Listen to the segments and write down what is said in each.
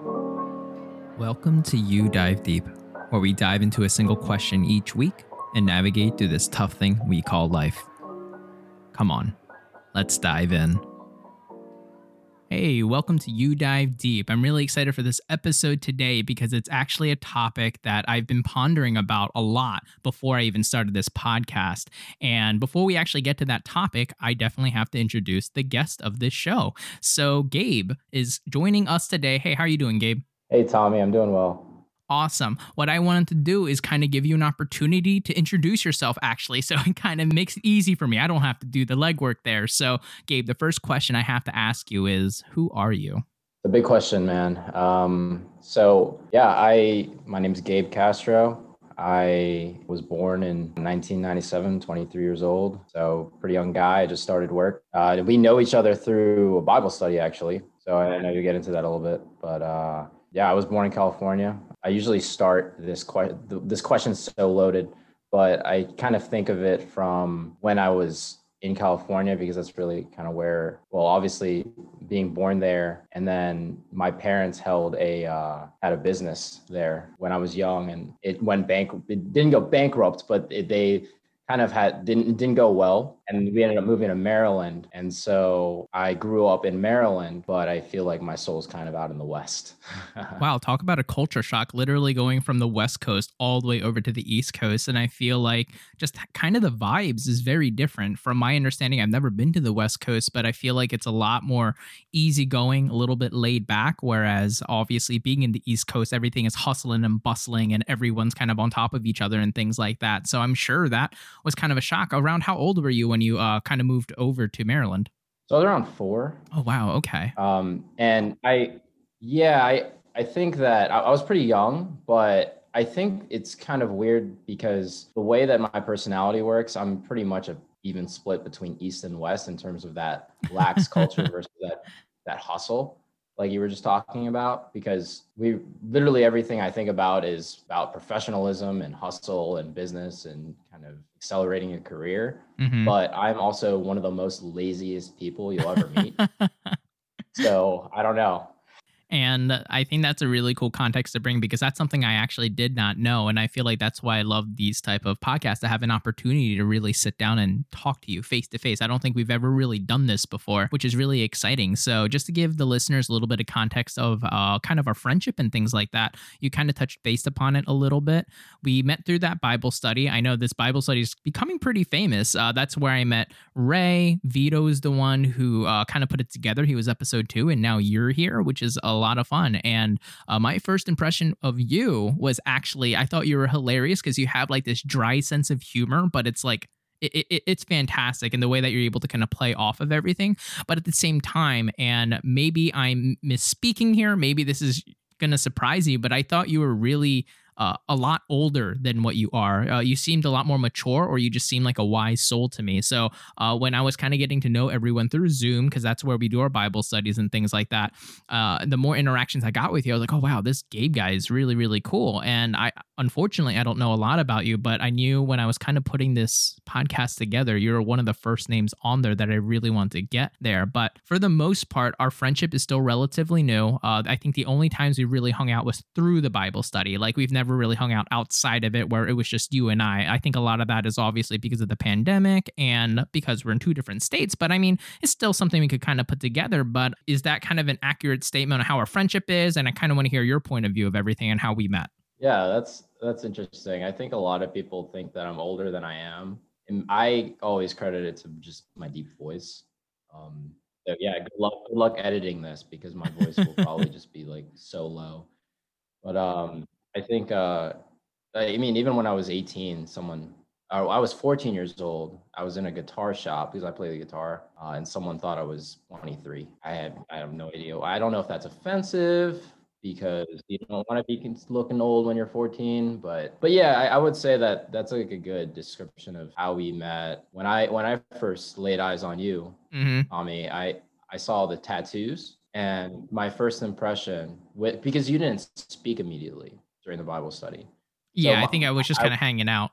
Welcome to You Dive Deep, where we dive into a single question each week and navigate through this tough thing we call life. Come on, let's dive in. Hey, welcome to You Dive Deep. I'm really excited for this episode today because it's actually a topic that I've been pondering about a lot before I even started this podcast. And before we actually get to that topic, I definitely have to introduce the guest of this show. So, Gabe is joining us today. Hey, how are you doing, Gabe? Hey, Tommy, I'm doing well. Awesome. What I wanted to do is kind of give you an opportunity to introduce yourself, actually. So it kind of makes it easy for me. I don't have to do the legwork there. So, Gabe, the first question I have to ask you is Who are you? The big question, man. Um, so, yeah, I my name is Gabe Castro. I was born in 1997, 23 years old. So, pretty young guy. I just started work. Uh, we know each other through a Bible study, actually. So, I know you get into that a little bit. But uh, yeah, I was born in California. I usually start this question. This question's so loaded, but I kind of think of it from when I was in California because that's really kind of where, well, obviously being born there, and then my parents held a uh, had a business there when I was young, and it went bank. It didn't go bankrupt, but it, they kind of had didn't didn't go well and we ended up moving to Maryland and so I grew up in Maryland but I feel like my soul's kind of out in the west. wow, talk about a culture shock literally going from the west coast all the way over to the east coast and I feel like just kind of the vibes is very different from my understanding I've never been to the west coast but I feel like it's a lot more easygoing, a little bit laid back whereas obviously being in the east coast everything is hustling and bustling and everyone's kind of on top of each other and things like that. So I'm sure that was kind of a shock. Around how old were you you uh, kind of moved over to Maryland? So I was around four. Oh wow, okay. Um, and I, yeah, I I think that I, I was pretty young, but I think it's kind of weird because the way that my personality works, I'm pretty much a even split between East and West in terms of that lax culture versus that that hustle like you were just talking about because we literally everything i think about is about professionalism and hustle and business and kind of accelerating a career. Mm-hmm. but i'm also one of the most laziest people you'll ever meet. So i don't know and I think that's a really cool context to bring because that's something I actually did not know. And I feel like that's why I love these type of podcasts to have an opportunity to really sit down and talk to you face to face. I don't think we've ever really done this before, which is really exciting. So just to give the listeners a little bit of context of uh, kind of our friendship and things like that, you kind of touched based upon it a little bit. We met through that Bible study. I know this Bible study is becoming pretty famous. Uh, that's where I met Ray. Vito is the one who uh, kind of put it together. He was episode two, and now you're here, which is a lot of fun. And uh, my first impression of you was actually, I thought you were hilarious because you have like this dry sense of humor, but it's like, it, it, it's fantastic in the way that you're able to kind of play off of everything. But at the same time, and maybe I'm misspeaking here, maybe this is going to surprise you, but I thought you were really uh, a lot older than what you are. Uh, you seemed a lot more mature, or you just seemed like a wise soul to me. So uh, when I was kind of getting to know everyone through Zoom, because that's where we do our Bible studies and things like that, uh, the more interactions I got with you, I was like, oh wow, this Gabe guy is really really cool. And I unfortunately I don't know a lot about you, but I knew when I was kind of putting this podcast together, you were one of the first names on there that I really want to get there. But for the most part, our friendship is still relatively new. Uh, I think the only times we really hung out was through the Bible study. Like we've never never really hung out outside of it where it was just you and I. I think a lot of that is obviously because of the pandemic and because we're in two different states. But I mean, it's still something we could kind of put together. But is that kind of an accurate statement of how our friendship is? And I kind of want to hear your point of view of everything and how we met. Yeah, that's that's interesting. I think a lot of people think that I'm older than I am. And I always credit it to just my deep voice. Um, so yeah, good luck, good luck editing this because my voice will probably just be like so low. But um, I think, uh, I mean, even when I was 18, someone, I was 14 years old. I was in a guitar shop because I play the guitar, uh, and someone thought I was 23. I had, I have no idea. I don't know if that's offensive because you don't want to be looking old when you're 14 but but yeah I, I, would say that that's like a good description of how we met when i when i first laid eyes on you mm-hmm. i i saw the tattoos and my first impression with because you didn't speak immediately during the Bible study. Yeah, so I think I was just kind of hanging out.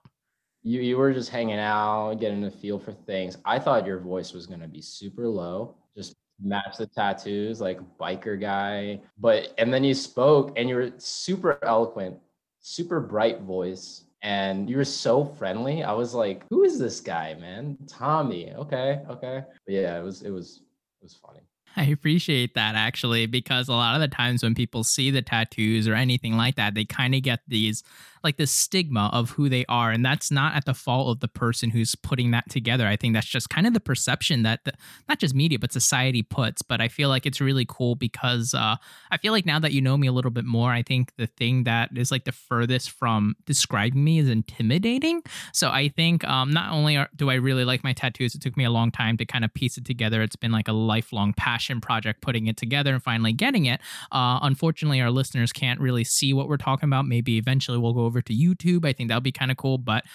You you were just hanging out, getting a feel for things. I thought your voice was going to be super low, just match the tattoos, like biker guy. But and then you spoke and you were super eloquent, super bright voice. And you were so friendly. I was like, who is this guy, man? Tommy. Okay, okay. But yeah, it was it was it was funny. I appreciate that actually, because a lot of the times when people see the tattoos or anything like that, they kind of get these like the stigma of who they are and that's not at the fault of the person who's putting that together. I think that's just kind of the perception that the, not just media but society puts but i feel like it's really cool because uh, i feel like now that you know me a little bit more i think the thing that is like the furthest from describing me is intimidating. So i think um, not only are, do i really like my tattoos it took me a long time to kind of piece it together it's been like a lifelong passion project putting it together and finally getting it uh, unfortunately our listeners can't really see what we're talking about maybe eventually we'll go over over to YouTube. I think that'll be kind of cool. But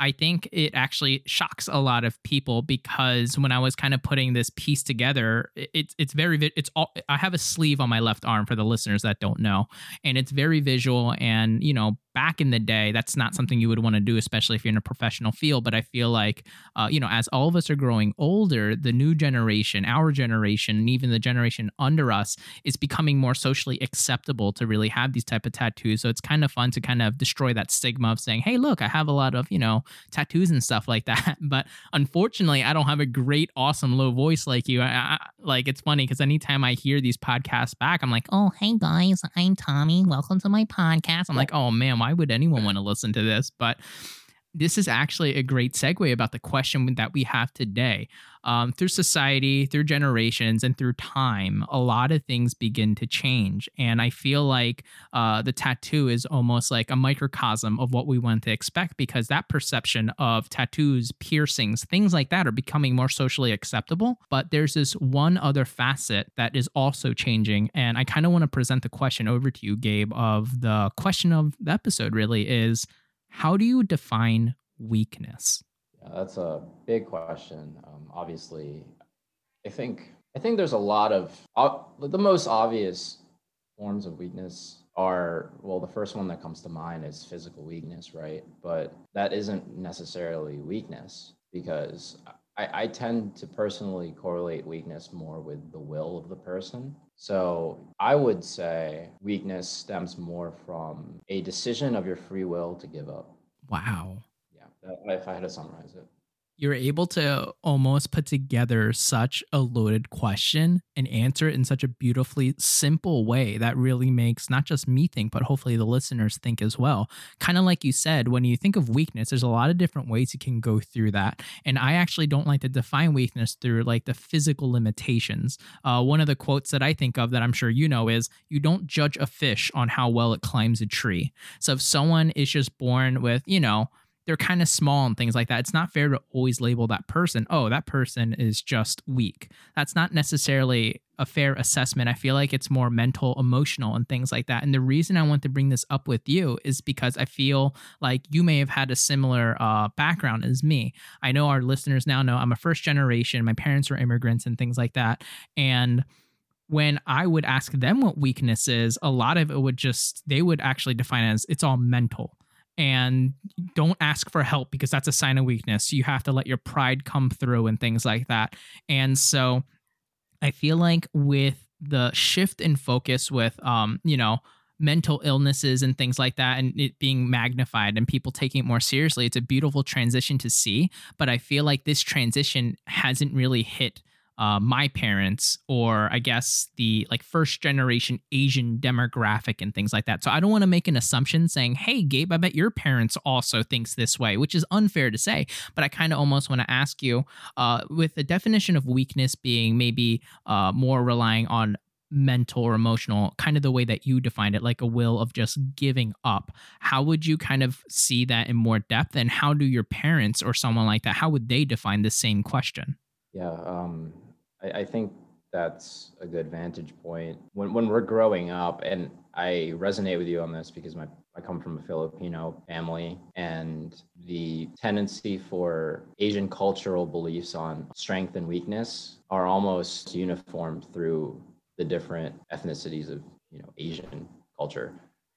I think it actually shocks a lot of people because when I was kind of putting this piece together, it's it's very it's all I have a sleeve on my left arm for the listeners that don't know, and it's very visual and you know back in the day, that's not something you would want to do, especially if you're in a professional field. But I feel like, uh, you know, as all of us are growing older, the new generation, our generation, and even the generation under us is becoming more socially acceptable to really have these type of tattoos. So it's kind of fun to kind of destroy that stigma of saying, hey, look, I have a lot of, you know, tattoos and stuff like that. But unfortunately, I don't have a great, awesome low voice like you. I, I, like, it's funny because anytime I hear these podcasts back, I'm like, oh, hey guys, I'm Tommy. Welcome to my podcast. I'm like, oh man, why would anyone want to listen to this? But this is actually a great segue about the question that we have today. Um, through society, through generations, and through time, a lot of things begin to change. And I feel like uh, the tattoo is almost like a microcosm of what we want to expect because that perception of tattoos, piercings, things like that are becoming more socially acceptable. But there's this one other facet that is also changing. And I kind of want to present the question over to you, Gabe, of the question of the episode really is how do you define weakness? Yeah, that's a big question. Um, obviously, I think I think there's a lot of uh, the most obvious forms of weakness are well the first one that comes to mind is physical weakness right but that isn't necessarily weakness because I, I tend to personally correlate weakness more with the will of the person so I would say weakness stems more from a decision of your free will to give up. Wow. Yeah, if I had to summarize it you're able to almost put together such a loaded question and answer it in such a beautifully simple way that really makes not just me think, but hopefully the listeners think as well. Kind of like you said, when you think of weakness, there's a lot of different ways you can go through that. And I actually don't like to define weakness through like the physical limitations. Uh, one of the quotes that I think of that I'm sure you know is you don't judge a fish on how well it climbs a tree. So if someone is just born with, you know, they're kind of small and things like that. It's not fair to always label that person, oh, that person is just weak. That's not necessarily a fair assessment. I feel like it's more mental, emotional, and things like that. And the reason I want to bring this up with you is because I feel like you may have had a similar uh, background as me. I know our listeners now know I'm a first generation, my parents were immigrants and things like that. And when I would ask them what weakness is, a lot of it would just, they would actually define it as it's all mental and don't ask for help because that's a sign of weakness. You have to let your pride come through and things like that. And so I feel like with the shift in focus with um, you know, mental illnesses and things like that and it being magnified and people taking it more seriously, it's a beautiful transition to see, but I feel like this transition hasn't really hit uh, my parents or I guess the like first generation Asian demographic and things like that. So I don't want to make an assumption saying, "Hey, Gabe, I bet your parents also thinks this way," which is unfair to say. But I kind of almost want to ask you, uh, with the definition of weakness being maybe uh, more relying on mental or emotional, kind of the way that you defined it, like a will of just giving up. How would you kind of see that in more depth? And how do your parents or someone like that, how would they define the same question? Yeah, um, I, I think that's a good vantage point when when we're growing up and I resonate with you on this because my I come from a Filipino family and the tendency for Asian cultural beliefs on strength and weakness are almost uniform through the different ethnicities of you know Asian culture.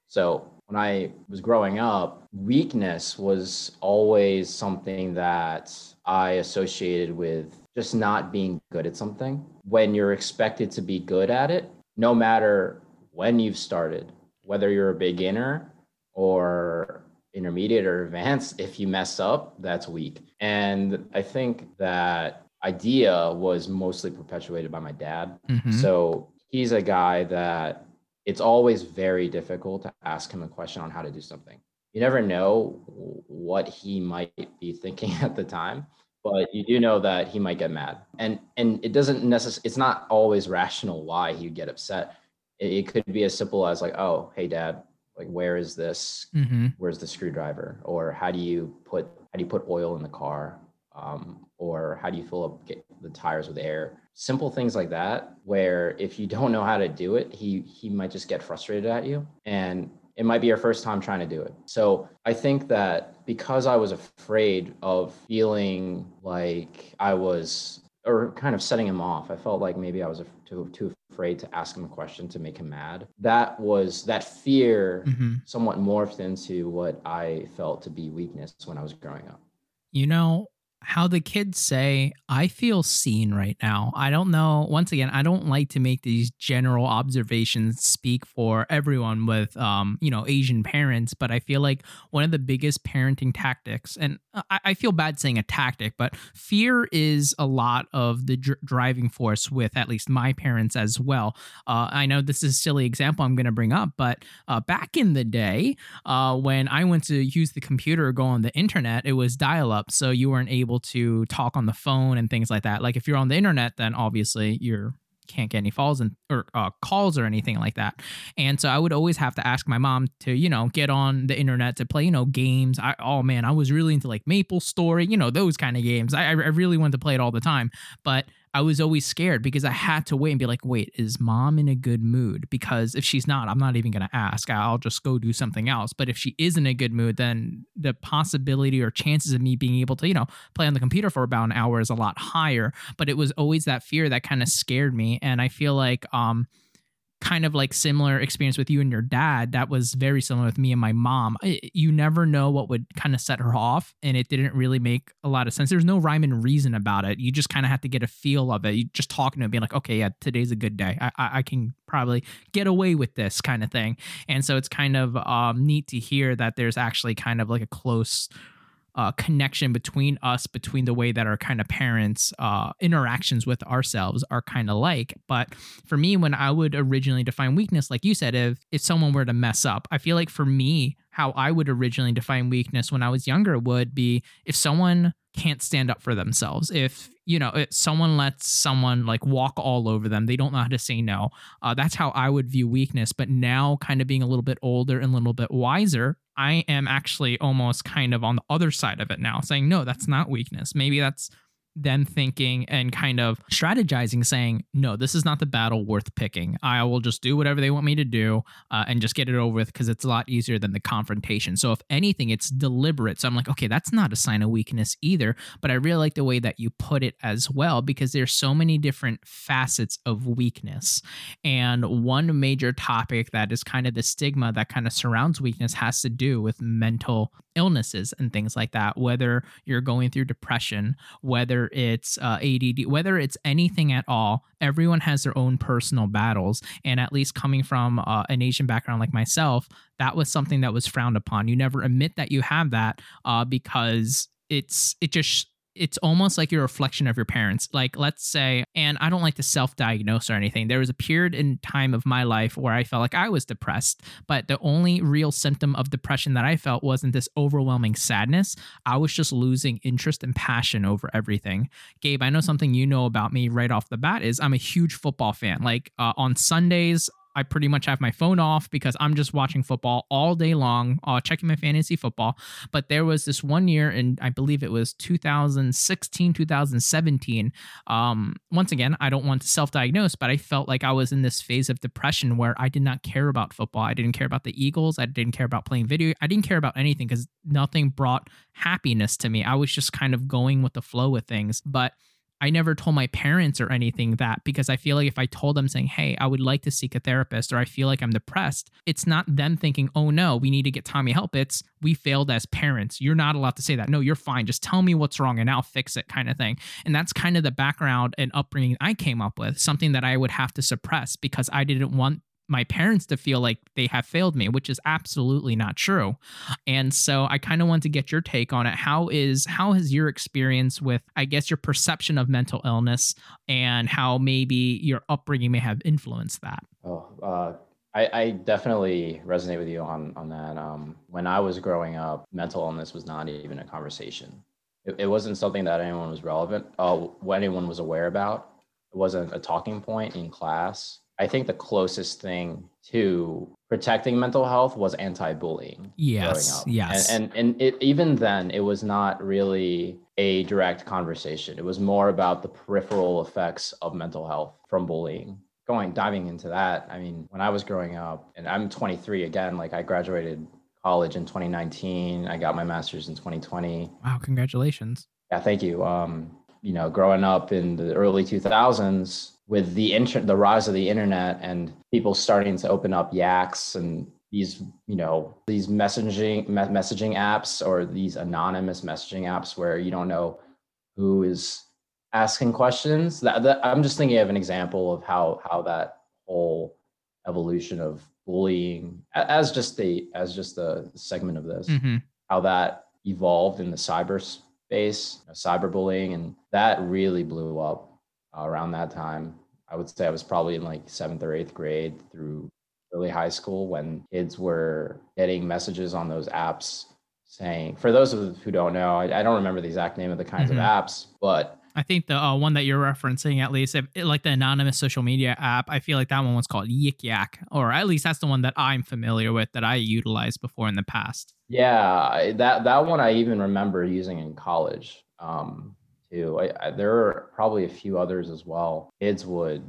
So when I was growing up, weakness was always something that I associated with just not being good at something when you're expected to be good at it, no matter when you've started, whether you're a beginner or intermediate or advanced, if you mess up, that's weak. And I think that idea was mostly perpetuated by my dad. Mm-hmm. So he's a guy that it's always very difficult to ask him a question on how to do something. You never know what he might be thinking at the time, but you do know that he might get mad. And and it doesn't necessarily it's not always rational why he'd get upset. It, it, could be as simple as like, "Oh, hey dad, like where is this? Mm-hmm. Where's the screwdriver? Or how do you put how do you put oil in the car? Um, or how do you fill up the tires with air? simple things like that where if you don't know how to do it he he might just get frustrated at you and it might be your first time trying to do it. So i think that because i was afraid of feeling like i was or kind of setting him off i felt like maybe i was too, too afraid to ask him a question to make him mad. That was that fear mm-hmm. somewhat morphed into what i felt to be weakness when i was growing up. You know how the kids say, I feel seen right now. I don't know. Once again, I don't like to make these general observations speak for everyone with, um, you know, Asian parents, but I feel like one of the biggest parenting tactics, and I, I feel bad saying a tactic, but fear is a lot of the dr- driving force with at least my parents as well. Uh, I know this is a silly example I'm going to bring up, but uh, back in the day, uh, when I went to use the computer or go on the internet, it was dial up. So you weren't able able to talk on the phone and things like that. Like if you're on the internet, then obviously you're can't get any falls and or uh, calls or anything like that. And so I would always have to ask my mom to, you know, get on the internet to play, you know, games. I oh man, I was really into like Maple Story, you know, those kind of games. I I really wanted to play it all the time, but I was always scared because I had to wait and be like, wait, is mom in a good mood? Because if she's not, I'm not even going to ask. I'll just go do something else. But if she is in a good mood, then the possibility or chances of me being able to, you know, play on the computer for about an hour is a lot higher. But it was always that fear that kind of scared me. And I feel like, um, kind of like similar experience with you and your dad that was very similar with me and my mom. You never know what would kind of set her off and it didn't really make a lot of sense. There's no rhyme and reason about it. You just kind of have to get a feel of it. You just talking to him being like okay yeah today's a good day. I, I can probably get away with this kind of thing. And so it's kind of um, neat to hear that there's actually kind of like a close uh, connection between us, between the way that our kind of parents' uh, interactions with ourselves are kind of like. But for me, when I would originally define weakness, like you said, if if someone were to mess up, I feel like for me, how I would originally define weakness when I was younger would be if someone can't stand up for themselves. If you know, if someone lets someone like walk all over them, they don't know how to say no. Uh, that's how I would view weakness. But now, kind of being a little bit older and a little bit wiser, I am actually almost kind of on the other side of it now, saying, no, that's not weakness. Maybe that's them thinking and kind of strategizing, saying, no, this is not the battle worth picking. I will just do whatever they want me to do uh, and just get it over with because it's a lot easier than the confrontation. So, if anything, it's deliberate. So, I'm like, okay, that's not a sign of weakness either. But I really like the way that you put it as well because there's so many different facets of weakness. And one major topic that is kind of the stigma that kind of surrounds weakness has to do with mental illnesses and things like that, whether you're going through depression, whether it's uh, ADD, whether it's anything at all, everyone has their own personal battles. And at least coming from uh, an Asian background like myself, that was something that was frowned upon. You never admit that you have that uh, because it's it just it's almost like a reflection of your parents. Like, let's say, and I don't like to self diagnose or anything. There was a period in time of my life where I felt like I was depressed, but the only real symptom of depression that I felt wasn't this overwhelming sadness. I was just losing interest and passion over everything. Gabe, I know something you know about me right off the bat is I'm a huge football fan. Like, uh, on Sundays, I pretty much have my phone off because I'm just watching football all day long, uh, checking my fantasy football. But there was this one year, and I believe it was 2016, 2017. Um, once again, I don't want to self diagnose, but I felt like I was in this phase of depression where I did not care about football. I didn't care about the Eagles. I didn't care about playing video. I didn't care about anything because nothing brought happiness to me. I was just kind of going with the flow with things. But I never told my parents or anything that because I feel like if I told them saying, Hey, I would like to seek a therapist or I feel like I'm depressed, it's not them thinking, Oh no, we need to get Tommy help. It's we failed as parents. You're not allowed to say that. No, you're fine. Just tell me what's wrong and I'll fix it kind of thing. And that's kind of the background and upbringing I came up with, something that I would have to suppress because I didn't want my parents to feel like they have failed me, which is absolutely not true. And so I kind of want to get your take on it. How is how has your experience with I guess your perception of mental illness and how maybe your upbringing may have influenced that? Oh, uh, I, I, definitely resonate with you on on that. Um, when I was growing up, mental illness was not even a conversation. It, it wasn't something that anyone was relevant, uh, anyone was aware about. It wasn't a talking point in class I think the closest thing to protecting mental health was anti-bullying. Yes, yes. And and, and it, even then, it was not really a direct conversation. It was more about the peripheral effects of mental health from bullying. Going diving into that, I mean, when I was growing up, and I'm 23 again, like I graduated college in 2019. I got my master's in 2020. Wow, congratulations. Yeah, thank you. Um, you know, growing up in the early 2000s, with the inter- the rise of the internet and people starting to open up Yaks and these you know these messaging me- messaging apps or these anonymous messaging apps where you don't know who is asking questions that, that i'm just thinking of an example of how how that whole evolution of bullying as just a as just a segment of this mm-hmm. how that evolved in the cyberspace you know, cyberbullying and that really blew up around that time. I would say I was probably in like seventh or eighth grade through early high school when kids were getting messages on those apps saying, for those of you who don't know, I, I don't remember the exact name of the kinds mm-hmm. of apps, but I think the uh, one that you're referencing, at least, if, like the anonymous social media app, I feel like that one was called Yik Yak, or at least that's the one that I'm familiar with that I utilized before in the past. Yeah, that that one I even remember using in college. Um, too. I, I, there are probably a few others as well. Kids would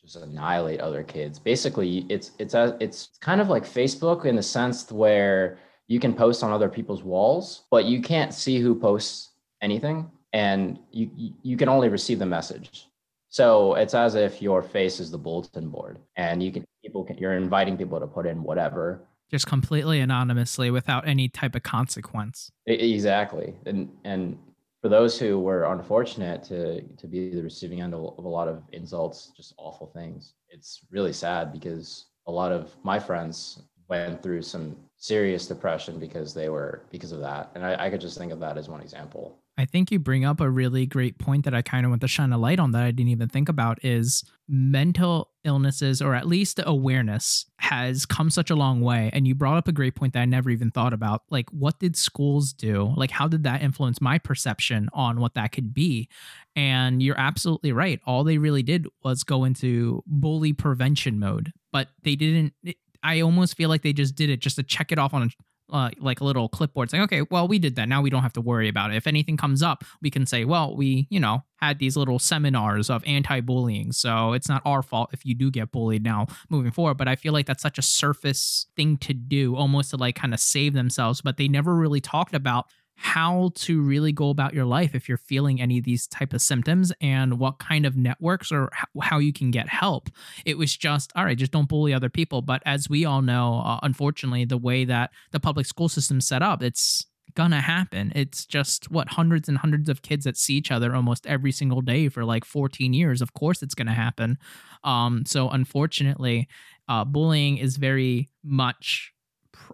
just annihilate other kids. Basically, it's it's a, it's kind of like Facebook in the sense where you can post on other people's walls, but you can't see who posts anything, and you you can only receive the message. So it's as if your face is the bulletin board, and you can people can, you're inviting people to put in whatever just completely anonymously without any type of consequence. Exactly, and and for those who were unfortunate to to be the receiving end of, a lot of insults, just awful things, it's really sad because a lot of my friends went through some serious depression because they were because of that. And I, I, could just think of that as one example i think you bring up a really great point that i kind of want to shine a light on that i didn't even think about is mental illnesses or at least awareness has come such a long way. And you brought up a great point that i never even thought about. Like what did schools do? Like how did that influence my perception on what that could be? And you're absolutely right. All they really did was go into bully prevention mode but they didn't I almost feel like they just did it just to check it off on uh, like a little clipboard saying, okay, well, we did that. Now we don't have to worry about it. If anything comes up, we can say, well, we, you know, had these little seminars of anti bullying. So it's not our fault if you do get bullied now moving forward. But I feel like that's such a surface thing to do, almost to like kind of save themselves. But they never really talked about how to really go about your life if you're feeling any of these type of symptoms and what kind of networks or how you can get help. It was just all right just don't bully other people. But as we all know uh, unfortunately the way that the public school system's set up it's gonna happen. It's just what hundreds and hundreds of kids that see each other almost every single day for like 14 years. Of course it's gonna happen. Um, so unfortunately uh, bullying is very much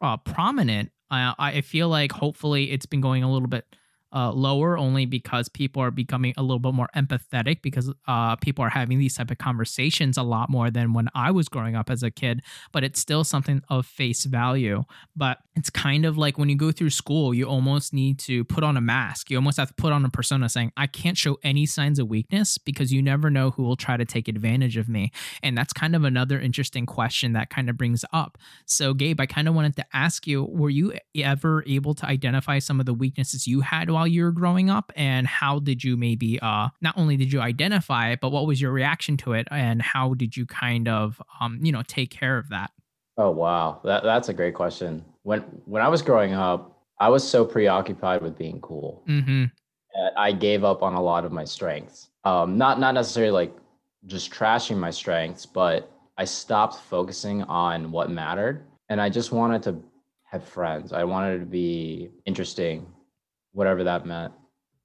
uh, prominent uh, I feel like hopefully it's been going a little bit uh, lower only because people are becoming a little bit more empathetic because uh, people are having these type of conversations a lot more than when I was growing up as a kid. But it's still something of face value. But it's kind of like when you go through school, you almost need to put on a mask. You almost have to put on a persona saying, I can't show any signs of weakness because you never know who will try to take advantage of me. And that's kind of another interesting question that kind of brings up. So, Gabe, I kind of wanted to ask you were you ever able to identify some of the weaknesses you had while you were growing up? And how did you maybe, uh, not only did you identify it, but what was your reaction to it? And how did you kind of, um, you know, take care of that? Oh wow, that that's a great question. When when I was growing up, I was so preoccupied with being cool, mm-hmm. I gave up on a lot of my strengths. Um, not not necessarily like just trashing my strengths, but I stopped focusing on what mattered, and I just wanted to have friends. I wanted to be interesting, whatever that meant,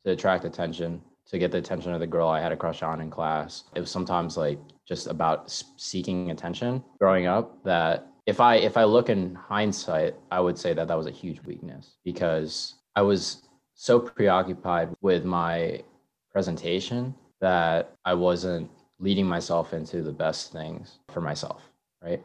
to attract attention, to get the attention of the girl I had a crush on in class. It was sometimes like just about seeking attention growing up that if I if I look in hindsight, I would say that that was a huge weakness because I was so preoccupied with my presentation that I wasn't leading myself into the best things for myself, right?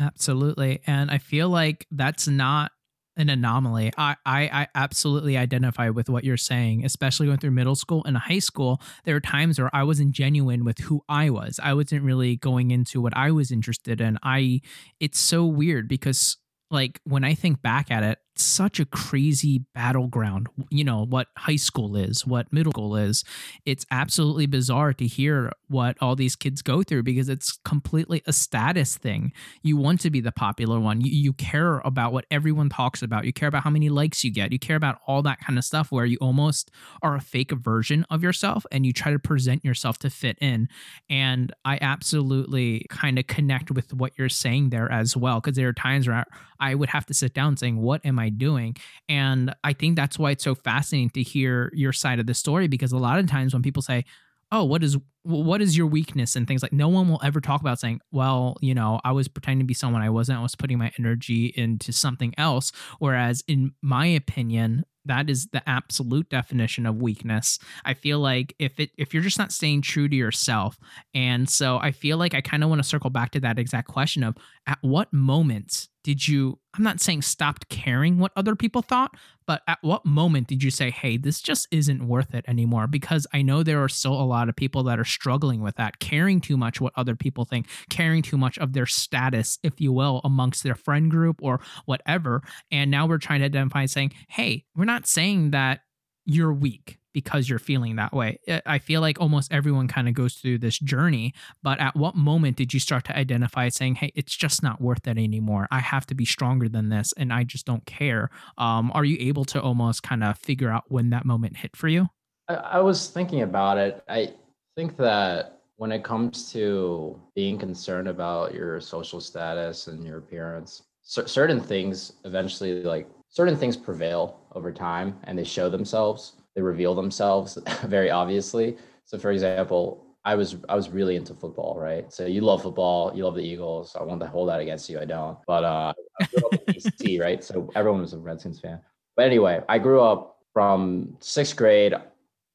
Absolutely. And I feel like that's not an anomaly. I, I, I absolutely identify with what you're saying, especially going through middle school and high school. There are times where I wasn't genuine with who I was. I wasn't really going into what I was interested in. I it's so weird because like when I think back at it, such a crazy battleground. You know, what high school is, what middle school is. It's absolutely bizarre to hear what all these kids go through because it's completely a status thing. You want to be the popular one. You, you care about what everyone talks about. You care about how many likes you get. You care about all that kind of stuff where you almost are a fake version of yourself and you try to present yourself to fit in. And I absolutely kind of connect with what you're saying there as well because there are times where I would have to sit down saying, What am I doing? And I think that's why it's so fascinating to hear your side of the story because a lot of times when people say, Oh, what is what is your weakness and things like no one will ever talk about saying, well, you know, I was pretending to be someone I wasn't. I was putting my energy into something else. Whereas in my opinion, that is the absolute definition of weakness. I feel like if it if you're just not staying true to yourself. And so I feel like I kind of want to circle back to that exact question of at what moment did you I'm not saying stopped caring what other people thought, but at what moment did you say, "Hey, this just isn't worth it anymore?" Because I know there are still a lot of people that are struggling with that, caring too much what other people think, caring too much of their status, if you will, amongst their friend group or whatever. And now we're trying to identify saying, hey, we're not saying that you're weak because you're feeling that way. I feel like almost everyone kind of goes through this journey, but at what moment did you start to identify saying, "Hey, it's just not worth it anymore. I have to be stronger than this and I just don't care." Um, are you able to almost kind of figure out when that moment hit for you? I, I was thinking about it. I think that when it comes to being concerned about your social status and your appearance, certain things eventually, like certain things prevail over time and they show themselves, they reveal themselves very obviously. So, for example, I was I was really into football, right? So you love football, you love the Eagles. I want to hold that against you. I don't, but uh, I grew up in DC, right? So everyone was a Redskins fan. But anyway, I grew up from sixth grade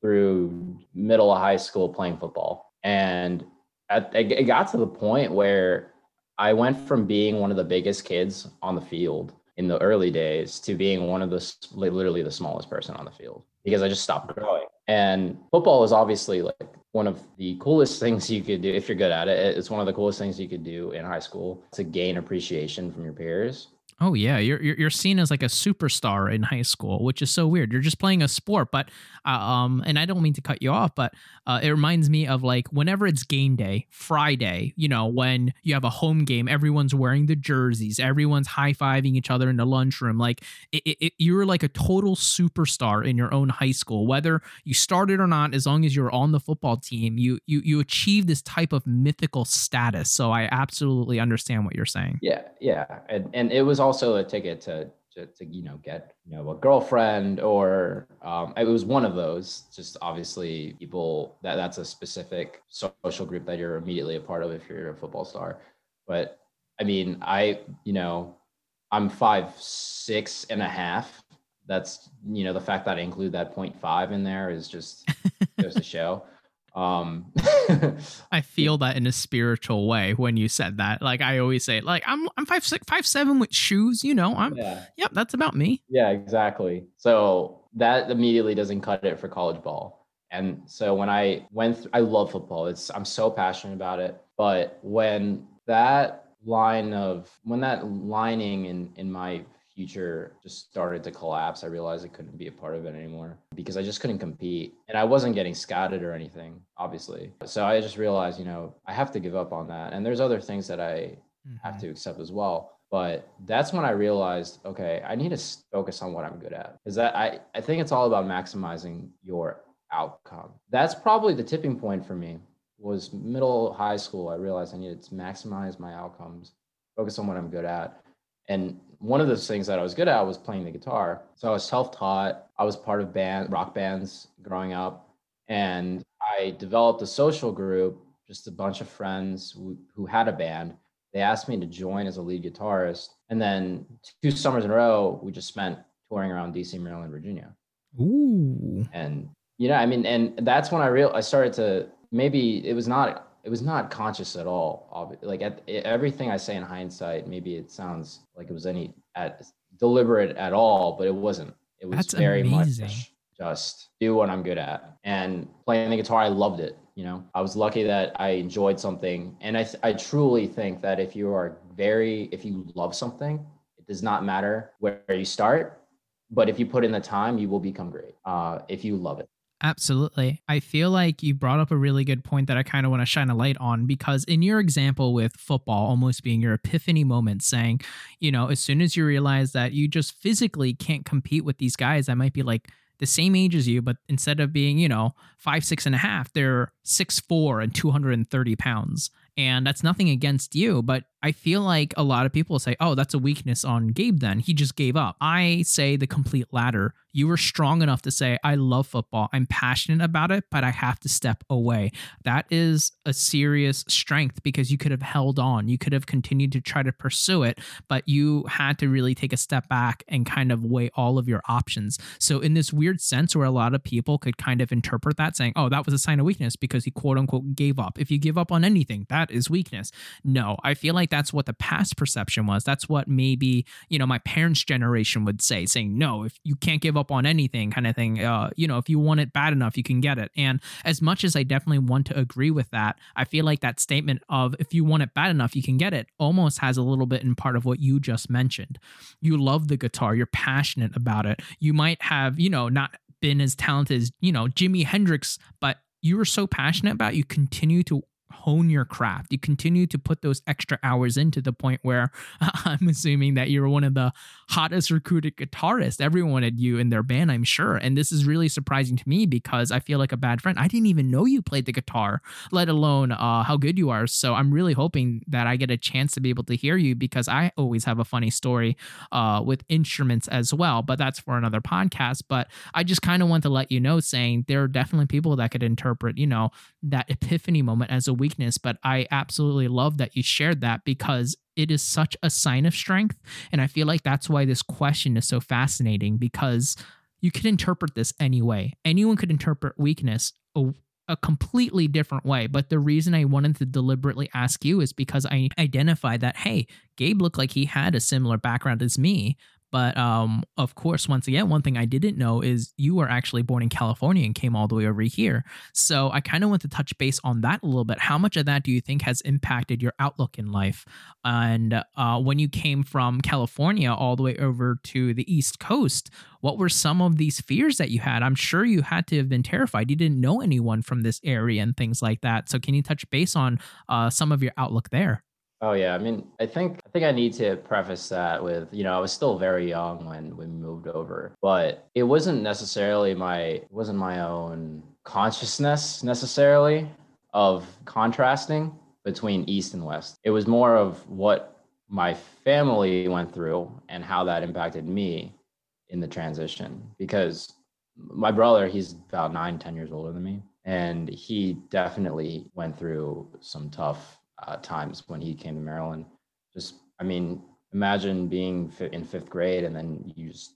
through middle of high school playing football. And at, it got to the point where I went from being one of the biggest kids on the field in the early days to being one of the literally the smallest person on the field because I just stopped growing. And football is obviously like one of the coolest things you could do if you're good at it. It's one of the coolest things you could do in high school to gain appreciation from your peers. Oh yeah, you're you're seen as like a superstar in high school, which is so weird. You're just playing a sport, but uh, um, and I don't mean to cut you off, but uh, it reminds me of like whenever it's game day, Friday. You know, when you have a home game, everyone's wearing the jerseys, everyone's high fiving each other in the lunchroom. Like it, it, you're like a total superstar in your own high school, whether you started or not. As long as you're on the football team, you you you achieve this type of mythical status. So I absolutely understand what you're saying. Yeah, yeah, and and it was all also a ticket to, to, to you know get you know a girlfriend or um, it was one of those just obviously people that that's a specific social group that you're immediately a part of if you're a football star. But i mean i you know i'm five six and a half. That's you know the fact that i include that 0.5 in there is just goes to show um i feel that in a spiritual way when you said that. Like i always say like i'm i'm five six five seven with shoes you know i'm yeah. yep that's about me. Yeah exactly. So that immediately doesn't cut it for college ball. And so when i went th- i love football. It's i'm so passionate about it. But when that line of when that lining in in my future just started to collapse, I realized I couldn't be a part of it anymore because I just couldn't compete. And I wasn't getting scouted or anything, obviously. So I just realized, you know, I have to give up on that. And there's other things that I mm-hmm. have to accept as well. But that's when I realized, okay, I need to focus on what I'm good at. Because that I, I think it's all about maximizing your outcome. That's probably the tipping point for me. Was middle high school. I realized I needed to maximize my outcomes, focus on what I'm good at. And one of those things that I was good at was playing the guitar. So I was self-taught. I was part of band rock bands growing up, and I developed a social group, just a bunch of friends who, who had a band. They asked me to join as a lead guitarist, and then two summers in a row, we just spent touring around DC, Maryland, Virginia. Ooh. And you know, I mean, and that's when I real I started to maybe it was not it was not conscious at all. Like at, everything I say in hindsight, maybe it sounds like it was any at deliberate at all, but it wasn't. It was That's very amazing. much just do what I'm good at. And playing the guitar, I loved it. You know, I was lucky that I enjoyed something, and I I truly think that if you are very if you love something, it does not matter where you start, but if you put in the time, you will become great. Uh, if you love it. Absolutely. I feel like you brought up a really good point that I kind of want to shine a light on because, in your example with football almost being your epiphany moment, saying, you know, as soon as you realize that you just physically can't compete with these guys that might be like the same age as you, but instead of being, you know, five, six and a half, they're six, four and 230 pounds. And that's nothing against you, but I feel like a lot of people say, oh, that's a weakness on Gabe then. He just gave up. I say the complete latter. You were strong enough to say, I love football. I'm passionate about it, but I have to step away. That is a serious strength because you could have held on. You could have continued to try to pursue it, but you had to really take a step back and kind of weigh all of your options. So, in this weird sense where a lot of people could kind of interpret that saying, oh, that was a sign of weakness because he quote unquote gave up. If you give up on anything, that is weakness. No, I feel like that's what the past perception was. That's what maybe, you know, my parents' generation would say, saying, no, if you can't give up on anything, kind of thing. Uh, you know, if you want it bad enough, you can get it. And as much as I definitely want to agree with that, I feel like that statement of if you want it bad enough, you can get it almost has a little bit in part of what you just mentioned. You love the guitar, you're passionate about it. You might have, you know, not been as talented as, you know, Jimi Hendrix, but you were so passionate about you continue to hone your craft. You continue to put those extra hours into the point where I'm assuming that you're one of the hottest recruited guitarists. Everyone wanted you in their band, I'm sure. And this is really surprising to me because I feel like a bad friend. I didn't even know you played the guitar, let alone uh, how good you are. So I'm really hoping that I get a chance to be able to hear you because I always have a funny story uh, with instruments as well. But that's for another podcast. But I just kind of want to let you know, saying there are definitely people that could interpret, you know, that epiphany moment as a weakness, but I absolutely love that you shared that because it is such a sign of strength. And I feel like that's why this question is so fascinating because you could interpret this any way. Anyone could interpret weakness a, a completely different way. But the reason I wanted to deliberately ask you is because I identified that, hey, Gabe looked like he had a similar background as me, but um, of course, once again, one thing I didn't know is you were actually born in California and came all the way over here. So I kind of want to touch base on that a little bit. How much of that do you think has impacted your outlook in life? And uh, when you came from California all the way over to the East Coast, what were some of these fears that you had? I'm sure you had to have been terrified. You didn't know anyone from this area and things like that. So can you touch base on uh, some of your outlook there? Oh yeah, I mean, I think I think I need to preface that with, you know, I was still very young when we moved over, but it wasn't necessarily my it wasn't my own consciousness necessarily of contrasting between east and west. It was more of what my family went through and how that impacted me in the transition because my brother, he's about nine, ten years older than me. And he definitely went through some tough uh, times when he came to Maryland. Just, I mean, imagine being in fifth grade and then you just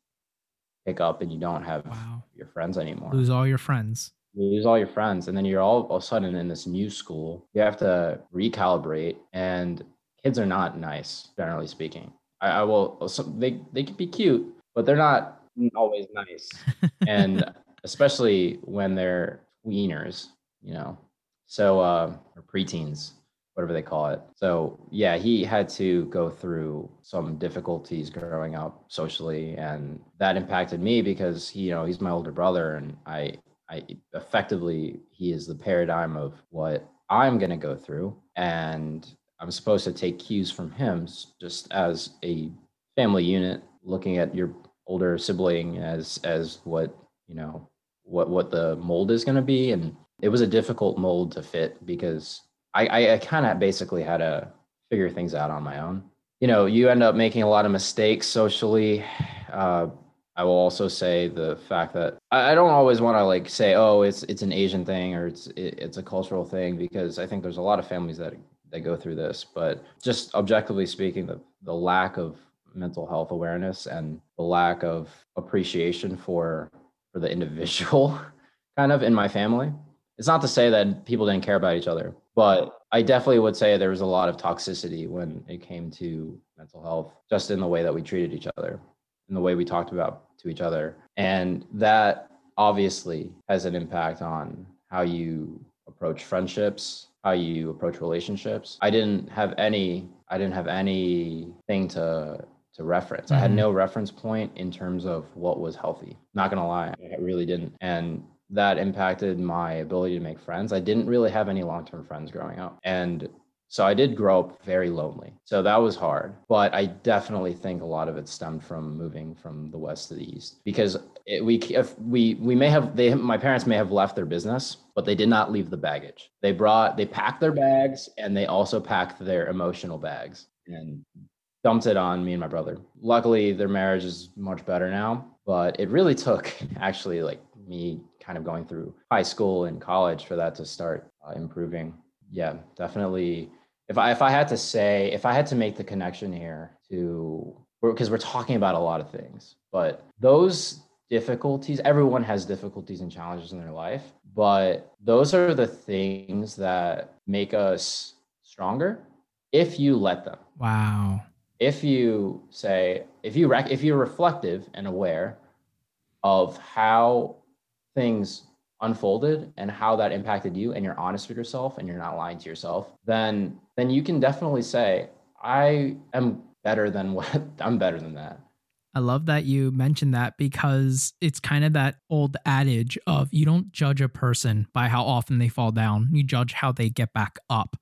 pick up and you don't have wow. your friends anymore. Lose all your friends. You lose all your friends, and then you're all, all of a sudden in this new school. You have to recalibrate, and kids are not nice, generally speaking. I, I will. They they can be cute, but they're not always nice, and especially when they're tweeners, you know. So uh, or preteens whatever they call it. So yeah, he had to go through some difficulties growing up socially, and that impacted me because he, you know he's my older brother, and I, I effectively he is the paradigm of what I'm gonna go through, and I'm supposed to take cues from him just as a family unit, looking at your older sibling as as what you know what what the mold is going to be and it was a difficult mold to fit because i i, I kind of basically had to figure things out on my own you know you end up making a lot of mistakes socially uh, I will also say the fact that I, don't always want to like say, oh, it's it's an Asian thing or it's it, it's a cultural thing because I think there's a lot of families that that go through this. But just objectively speaking, the the lack of mental health awareness and the lack of appreciation for for the individual kind of in my family. It's not to say that people didn't care about each other, but I definitely would say there was a lot of toxicity when it came to mental health, just in the way that we treated each other in the way we talked about to each other. And that obviously has an impact on how you approach friendships, how you approach relationships. I didn't have any I didn't have anything to to reference. Mm-hmm. I had mm-hmm. no reference point in terms of what was healthy. Not gonna lie, I really didn't. And that impacted my ability to make friends. I didn't really have any long-term friends growing up. And so I did grow up very lonely. So that was hard. But I definitely think a lot of it stemmed from moving from the west to the east because it, we if we we may have they my parents may have left their business, but they did not leave the baggage. They brought they packed their bags and they also packed their emotional bags and dumped it on me and my brother. Luckily, their marriage is much better now, but it really took actually like me kind of going through high school and college for that to start uh, improving. Yeah, definitely if I if I had to say if I had to make the connection here to because we're talking about a lot of things, but those difficulties everyone has difficulties and challenges in their life, but those are the things that make us stronger if you let them. Wow. If you say if you rec- if you're reflective and aware of how things unfolded and how that impacted you and you're honest with yourself and you're not lying to yourself then then you can definitely say i am better than what i'm better than that. I love that you mentioned that because it's kind of that old adage of you don't judge a person by how often they fall down, you judge how they get back up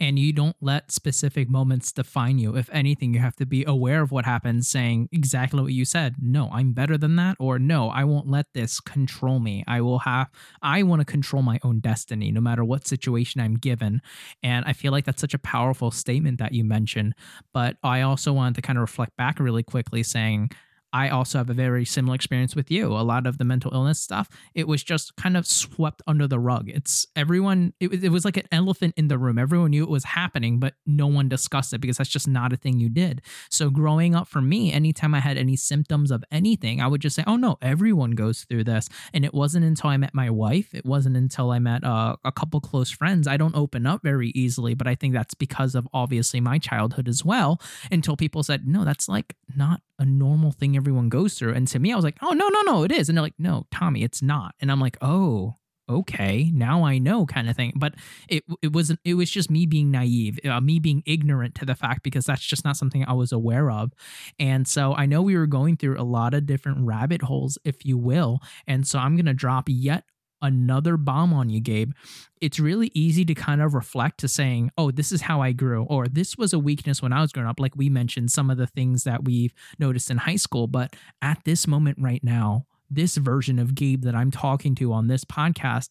and you don't let specific moments define you. If anything, you have to be aware of what happens, saying exactly what you said. No, I'm better than that, or no, I won't let this control me. I will have, I want to control my own destiny no matter what situation I'm given. And I feel like that's such a powerful statement that you mentioned. But I also wanted to kind of reflect back really quickly, saying, I also have a very similar experience with you. A lot of the mental illness stuff, it was just kind of swept under the rug. It's everyone, it, it was like an elephant in the room. Everyone knew it was happening, but no one discussed it because that's just not a thing you did. So growing up for me, anytime I had any symptoms of anything, I would just say, oh no, everyone goes through this. And it wasn't until I met my wife, it wasn't until I met uh, a couple close friends. I don't open up very easily, but I think that's because of obviously my childhood as well. Until people said, no, that's like not a normal thing everyone goes through. And to me, I was like, oh, no, no, no, it is. And they're like, no, Tommy, it's not. And I'm like, oh, okay, now I know kind of thing. But it it wasn't. It was just me being naive, uh, me being ignorant to the fact because that's just not something I was aware of. And so I know we were going through a lot of different rabbit holes, if you will. And so I'm gonna drop yet another bomb on you, Gabe, it's really easy to kind of reflect to saying, oh, this is how I grew, or this was a weakness when I was growing up. Like we mentioned, some of the things that we've noticed in high school. But at this moment right now, this version of Gabe that I'm talking to on this podcast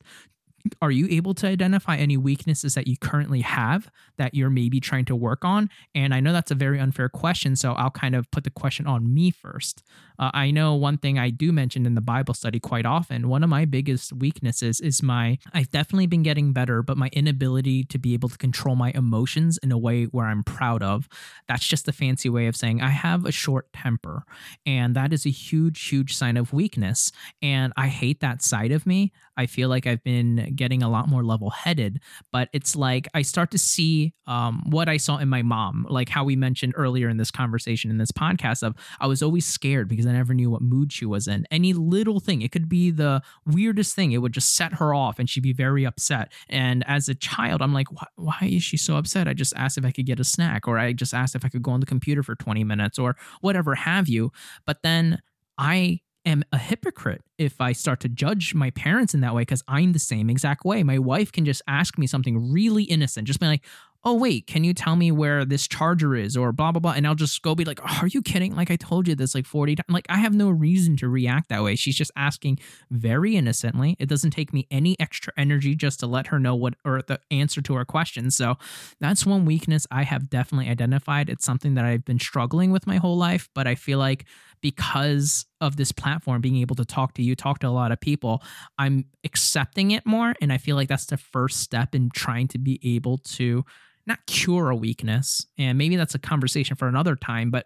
are you able to identify any weaknesses that you currently have that you're maybe trying to work on? And I know that's a very unfair question, so I'll kind of put the question on me first. Uh, I know one thing I do mention in the Bible study quite often. One of my biggest weaknesses is my, I've definitely been getting better, but my inability to be able to control my emotions in a way where I'm proud of. That's just a fancy way of saying I have a short temper. And that is a huge, huge sign of weakness. And I hate that side of me. I feel like I've been getting a lot more level headed, but it's like I start to see um, what I saw in my mom, like how we mentioned earlier in this conversation in this podcast of I was always scared because I never knew what mood she was in. Any little thing, it could be the weirdest thing, it would just set her off and she'd be very upset. And as a child, I'm like, why, why is she so upset? I just asked if I could get a snack, or I just asked if I could go on the computer for 20 minutes, or whatever have you. But then I am a hypocrite if I start to judge my parents in that way because I'm the same exact way. My wife can just ask me something really innocent, just be like, oh wait, can you tell me where this charger is or blah blah blah, and I'll just go be like, are you kidding? Like I told you this like forty times. Like I have no reason to react that way. She's just asking very innocently. It doesn't take me any extra energy just to let her know what or the answer to her question. So that's one weakness I have definitely identified. It's something that I've been struggling with my whole life, but I feel like because of this platform being able to talk to you talk to a lot of people i'm accepting it more and i feel like that's the first step in trying to be able to not cure a weakness and maybe that's a conversation for another time but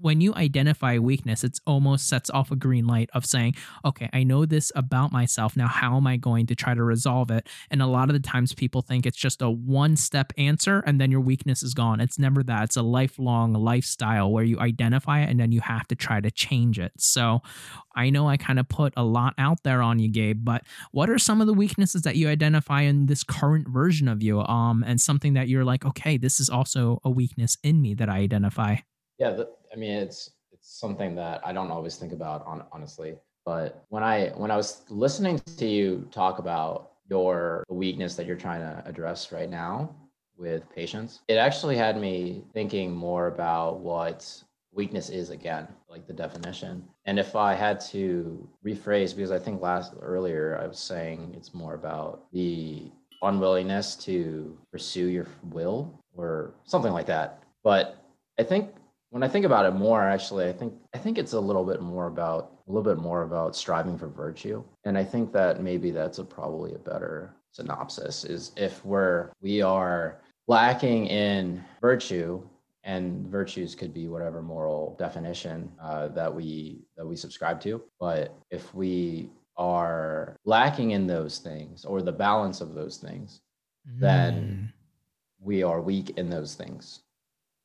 when you identify weakness, it almost sets off a green light of saying, okay, I know this about myself. Now, how am I going to try to resolve it? And a lot of the times people think it's just a one step answer and then your weakness is gone. It's never that. It's a lifelong lifestyle where you identify it and then you have to try to change it. So I know I kind of put a lot out there on you, Gabe, but what are some of the weaknesses that you identify in this current version of you? Um, and something that you're like, okay, this is also a weakness in me that I identify. Yeah, I mean, it's it's something that I don't always think about on honestly. But when I when I was listening to you talk about your weakness that you're trying to address right now with patience, it actually had me thinking more about what weakness is again, like the definition. And if I had to rephrase, because I think last earlier I was saying it's more about the unwillingness to pursue your will or something like that. But I think when I think about it more, actually, I think I think it's a little bit more about a little bit more about striving for virtue, and I think that maybe that's a probably a better synopsis is if we're we are lacking in virtue and virtues could be whatever moral definition uh, that we that we subscribe to. But if we are lacking in those things or the balance of those things mm. then we are weak in those things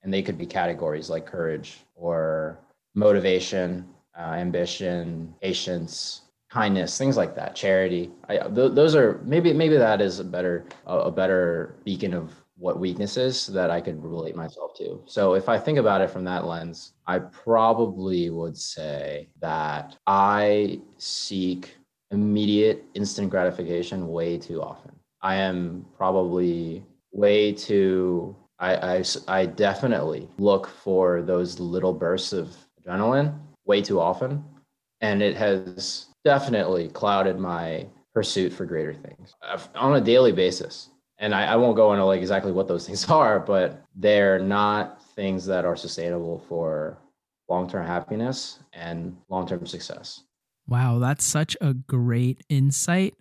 and they could be categories like courage or motivation, uh, ambition, patience, kindness, things like that, charity. I, th- those are maybe maybe that is a better a better beacon of what weaknesses that I could relate myself to. So if I think about it from that lens, I probably would say that I seek immediate instant gratification way too often. I am probably way too I, I, I definitely look for those little bursts of adrenaline way too often. And it has definitely clouded my pursuit for greater things on a daily basis. And I, I won't go into like exactly what those things are, but they're not things that are sustainable for long-term happiness and long-term success. Wow, that's such a great insight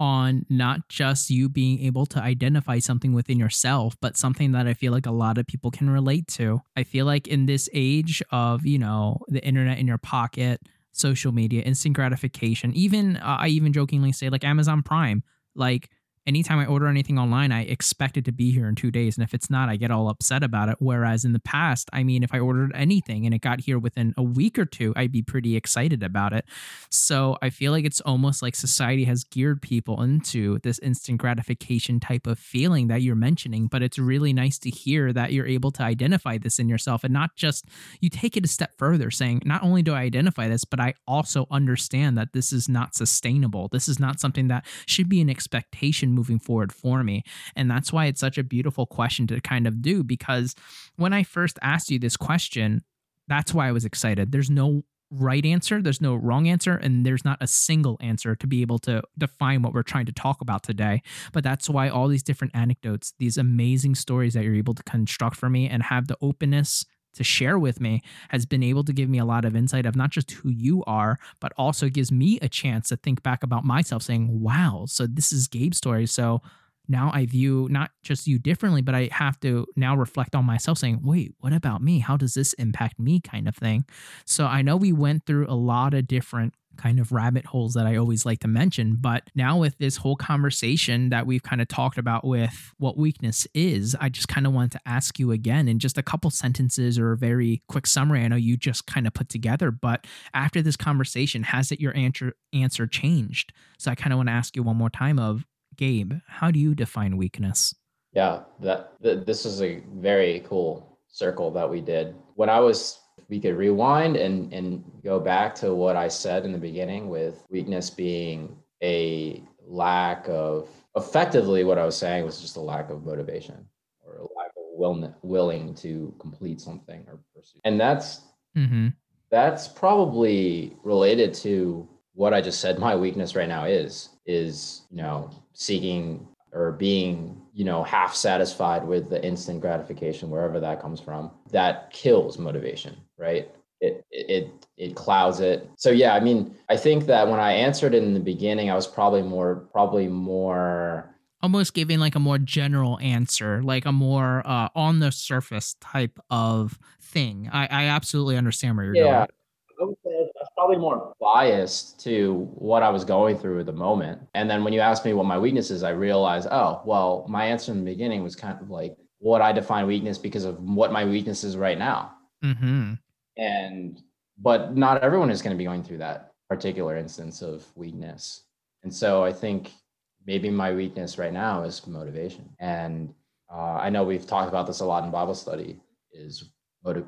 on not just you being able to identify something within yourself, but something that I feel like a lot of people can relate to. I feel like in this age of, you know, the internet in your pocket, social media, instant gratification, even uh, I even jokingly say like Amazon Prime, like anytime I order anything online, I expect it to be here in two days. And if it's not, I get all upset about it. Whereas in the past, I mean, if I ordered anything and it got here within a week or two, I'd be pretty excited about it. So I feel like it's almost like society has geared people into this instant gratification type of feeling that you're mentioning. But it's really nice to hear that you're able to identify this in yourself and not just you take it a step further, saying, not only do I identify this, but I also understand that this is not sustainable. This is not something that should be an expectation moving forward for me. And that's why it's such a beautiful question to kind of do because when I first asked you this question, that's why I was excited. There's no right answer, there's no wrong answer, and there's not a single answer to be able to define what we're trying to talk about today. But that's why all these different anecdotes, these amazing stories that you're able to construct for me and have the openness to share with me has been able to give me a lot of insight of not just who you are, but also gives me a chance to think back about myself saying, wow, so this is Gabe's story. So now I view not just you differently, but I have to now reflect on myself saying, wait, what about me? How does this impact me? kind of thing. So I know we went through a lot of different kind of rabbit holes that I always like to mention. But now, with this whole conversation that we've kind of talked about with what weakness is, I just kind of wanted to ask you again in just a couple sentences or a very quick summary. I know you just kind of put together, but after this conversation, has it your answer answer changed? So I kind of want to ask you one more time of Gabe, how do you define weakness? Yeah, that this is a very cool circle that we did. When I was we could rewind and and go back to what I said in the beginning with weakness being a lack of effectively what I was saying was just a lack of motivation or a lack of willing willing to complete something or pursue. And that's Mm-hmm. that's probably related to what I just said my weakness right now is is you know seeking or being you know half satisfied with the instant gratification wherever that comes from that kills motivation right it it it clouds it so yeah i mean i think that when i answered it in the beginning i was probably more probably more almost giving like a more general answer, like a more uh, on the surface type of thing. I, I absolutely understand where you're yeah going. I would say I was probably more biased to what I was going through at the moment. And then when you asked me what my weakness is, I realized, oh, well, my answer in the beginning was kind of like what I define weakness because of what my weakness is right now. Mm-hmm. And but not everyone is going to be going through that particular instance of weakness. And so I think maybe my weakness right now is motivation. And uh, I know we've talked about this a lot in Bible study is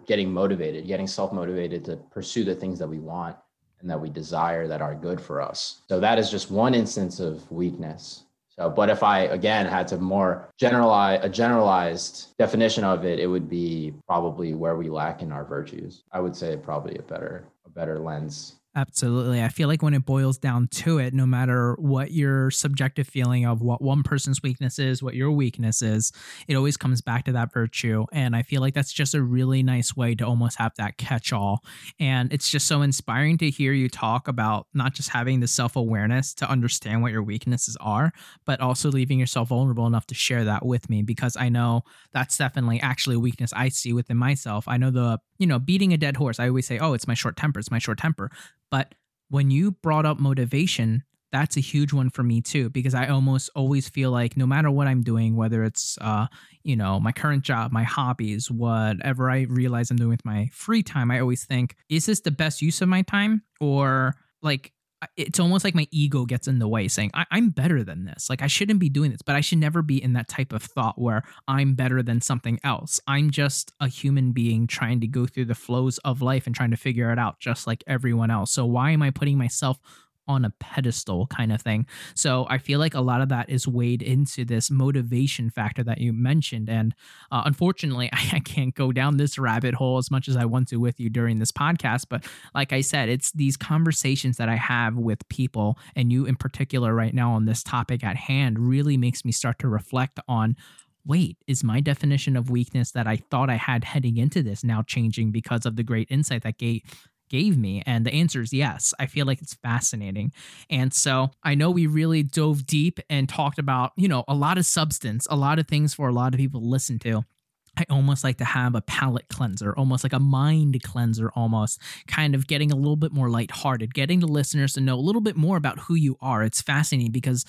getting motivated, getting self motivated to pursue the things that we want and that we desire that are good for us. So that is just one instance of weakness. So, but if I again had to more generalize a generalized definition of it, it would be probably where we lack in our virtues. I would say probably a better a better lens Absolutely. I feel like when it boils down to it, no matter what your subjective feeling of what one person's weakness is, what your weakness is, it always comes back to that virtue. And I feel like that's just a really nice way to almost have that catch all. And it's just so inspiring to hear you talk about not just having the self awareness to understand what your weaknesses are, but also leaving yourself vulnerable enough to share that with me because I know that's definitely actually a weakness I see within myself. I know the, you know, beating a dead horse, I always say, oh, it's my short temper, it's my short temper but when you brought up motivation, that's a huge one for me too, because I almost always feel like no matter what I'm doing, whether it's, uh, you know, my current job, my hobbies, whatever I realize I'm doing with my free time, I always think, is this the best use of my time? Or like, it's almost like my ego gets in the way saying I- am better than this. Like i shouldn't be doing this but i should never be in that type of thought where i'm better than something else. I'm just a human being trying to go through the flows of life and trying to figure it out just like everyone else. So why am i putting myself on a pedestal kind of thing. So I feel like a lot of that is weighed into this motivation factor that you mentioned. And uh, unfortunately, I, I, can't go down this rabbit hole as much as I want to with you during this podcast. But like I said, it's these conversations that I have with people, and you in particular right now on this topic at hand, really makes me start to reflect on wait, is my definition of weakness that I thought I had heading into this now changing because of the great insight that Gabe gave me? And the answer is yes. I feel like it's fascinating. And so I know we really dove deep and talked about, you know, a lot of substance, a lot of things for a lot of people to listen to. I almost like to have a palate cleanser, almost like a mind cleanser, almost kind of getting a little bit more lighthearted, getting the listeners to know a little bit more about who you are. It's fascinating because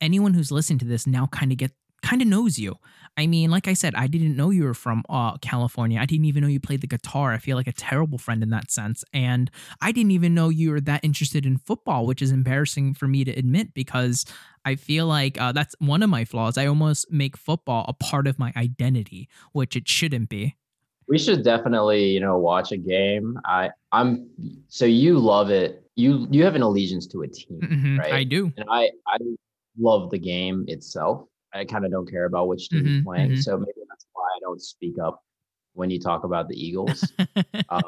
anyone who's listening to this now kind of get kind of knows you. I mean, like I said, I didn't know you were from uh, California. I didn't even know you played the guitar. I feel like a terrible friend in that sense. And I didn't even know you were that interested in football, which is embarrassing for me to admit because I feel like uh, that's one of my flaws. I almost make football a part of my identity, which it shouldn't be. We should definitely, you know, watch a game. I, I'm so you love it. You you have an allegiance to a team, mm-hmm, right? I do, and I I love the game itself. I kind of don't care about which team mm-hmm, is playing. Mm-hmm. So maybe that's why I don't speak up when you talk about the Eagles. um,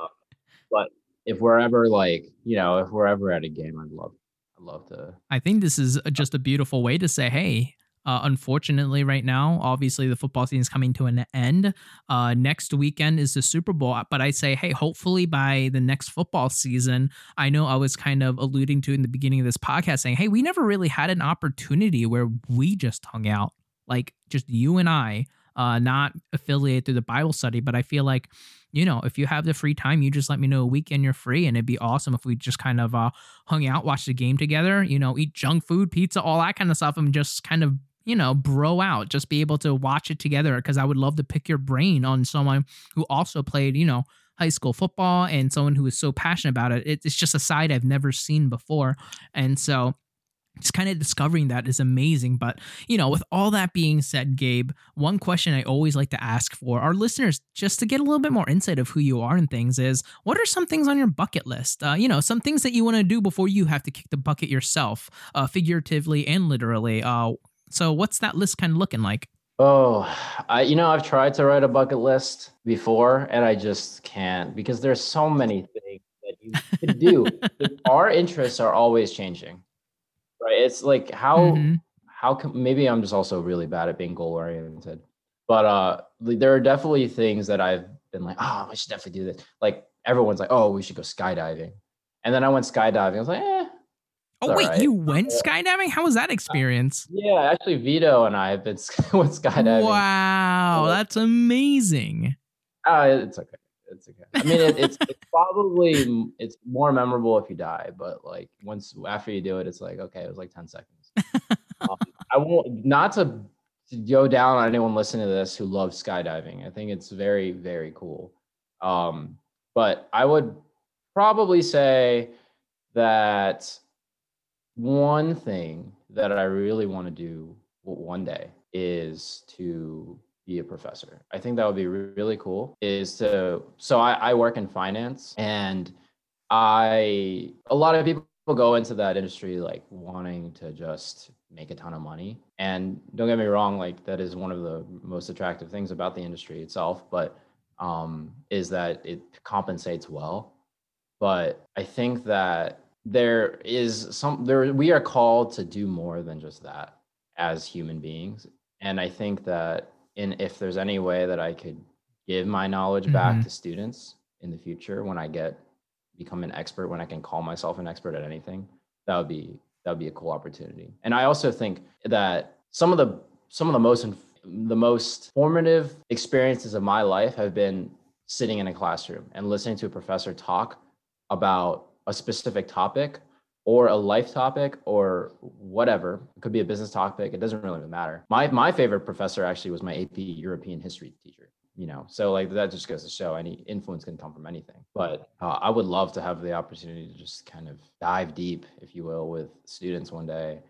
but if we're ever like, you know, if we're ever at a game, I'd love, I'd love to. I think this is just a beautiful way to say, hey, uh, unfortunately, right now, obviously the football season is coming to an end. Uh, next weekend is the Super Bowl, but I say, hey, hopefully by the next football season, I know I was kind of alluding to in the beginning of this podcast saying, hey, we never really had an opportunity where we just hung out, like just you and I, uh, not affiliated through the Bible study, but I feel like you know, if you have the free time, you just let me know a weekend you're free, and it'd be awesome if we just kind of uh, hung out, watch the game together, you know, eat junk food, pizza, all that kind of stuff, and just kind of you know, bro out, just be able to watch it together because I would love to pick your brain on someone who also played, you know, high school football and someone who is so passionate about it. It's just a side I've never seen before. And so just kind of discovering that is amazing. But, you know, with all that being said, Gabe, one question I always like to ask for our listeners, just to get a little bit more insight of who you are and things, is what are some things on your bucket list? Uh, you know, some things that you want to do before you have to kick the bucket yourself, uh, figuratively and literally. Uh, so what's that list kind of looking like? Oh, I you know I've tried to write a bucket list before and I just can't because there's so many things that you could do. Our interests are always changing. Right? It's like how mm-hmm. how come maybe I'm just also really bad at being goal oriented. But uh there are definitely things that I've been like, "Oh, I should definitely do this." Like everyone's like, "Oh, we should go skydiving." And then I went skydiving. I was like, "Eh, Oh wait, right. you went skydiving? How was that experience? Yeah, actually, Vito and I have been went skydiving. Wow, that's amazing. Uh, it's okay. It's okay. I mean, it, it's it's probably it's more memorable if you die, but like once after you do it, it's like okay, it was like ten seconds. um, I won't not to, to go down on anyone listening to this who loves skydiving. I think it's very very cool. Um, but I would probably say that one thing that I really want to do one day is to be a professor. I think that would be really cool. Is to so I, I work in finance and I a lot of people go into that industry like wanting to just make a ton of money. And don't get me wrong, like that is one of the most attractive things about the industry itself, but um, is that it compensates well. But I think that there is some there we are called to do more than just that as human beings and i think that in if there's any way that i could give my knowledge mm-hmm. back to students in the future when i get become an expert when i can call myself an expert at anything that would be that would be a cool opportunity and i also think that some of the some of the most the most formative experiences of my life have been sitting in a classroom and listening to a professor talk about a specific topic or a life topic or whatever. It could be a business topic. It doesn't really matter. My my favorite professor actually was my AP European history teacher. You know, so like that just goes to show any influence can come from anything. But uh, I would love to have the opportunity to just kind of dive deep, if you will, with students one day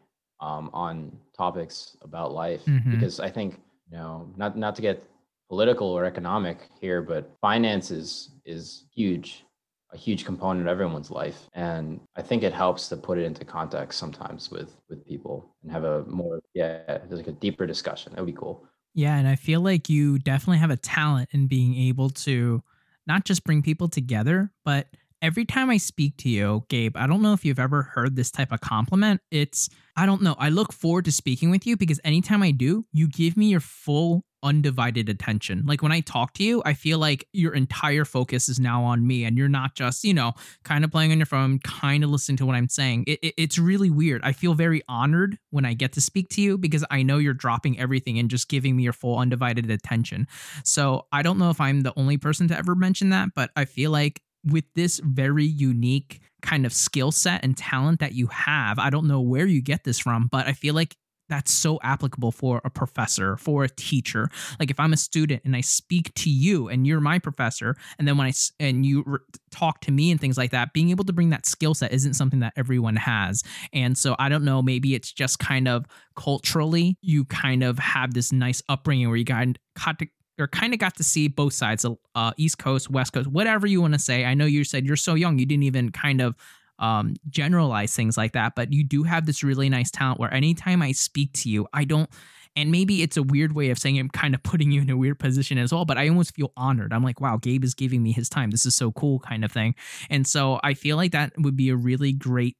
um, on topics about life, mm-hmm. because I think you know, not not to get political or economic here, but finance is is huge a huge component of everyone's life. And i think it helps to put it into context sometimes with with people and have a more yeah like a deeper discussion. That would be cool. Yeah and i feel like you definitely have a talent in being able to not just bring people together but every time i speak to you gabe i don't know if you've ever heard this type of compliment. It's i don't know i look forward to speaking with you because anytime i do you give me your full undivided attention. Like when I talk to you, I feel like your entire focus is now on me and you're not just, you know, kind of playing on your phone, kind of listening to what I'm saying. It, it, it's really weird. I feel very honored when I get to speak to you because I know you're dropping everything and just giving me your full undivided attention. So I don't know if I'm the only person to ever mention that, but I feel like with this very unique kind of skill set and talent that you have, I don't know where you get this from, but I feel like that's so applicable for a professor, for a teacher. Like if I'm a student and I speak to you and you're my professor, and then when I and you re- talk to me and things like that, being able to bring that skill set isn't something that everyone has. And so I don't know, maybe it's just kind of culturally, you kind of have this nice upbringing where you got caught to or kind of got to see both sides, uh, East Coast, West Coast, whatever you want to say. I know you said you're so young, you didn't even kind of um, generalize things like that, but you do have this really nice talent where anytime I speak to you, I don't, and maybe it's a weird way of saying I'm kind of putting you in a weird position as well, but I almost feel honored. I'm like, wow, Gabe is giving me his time. This is so cool, kind of thing. And so I feel like that would be a really great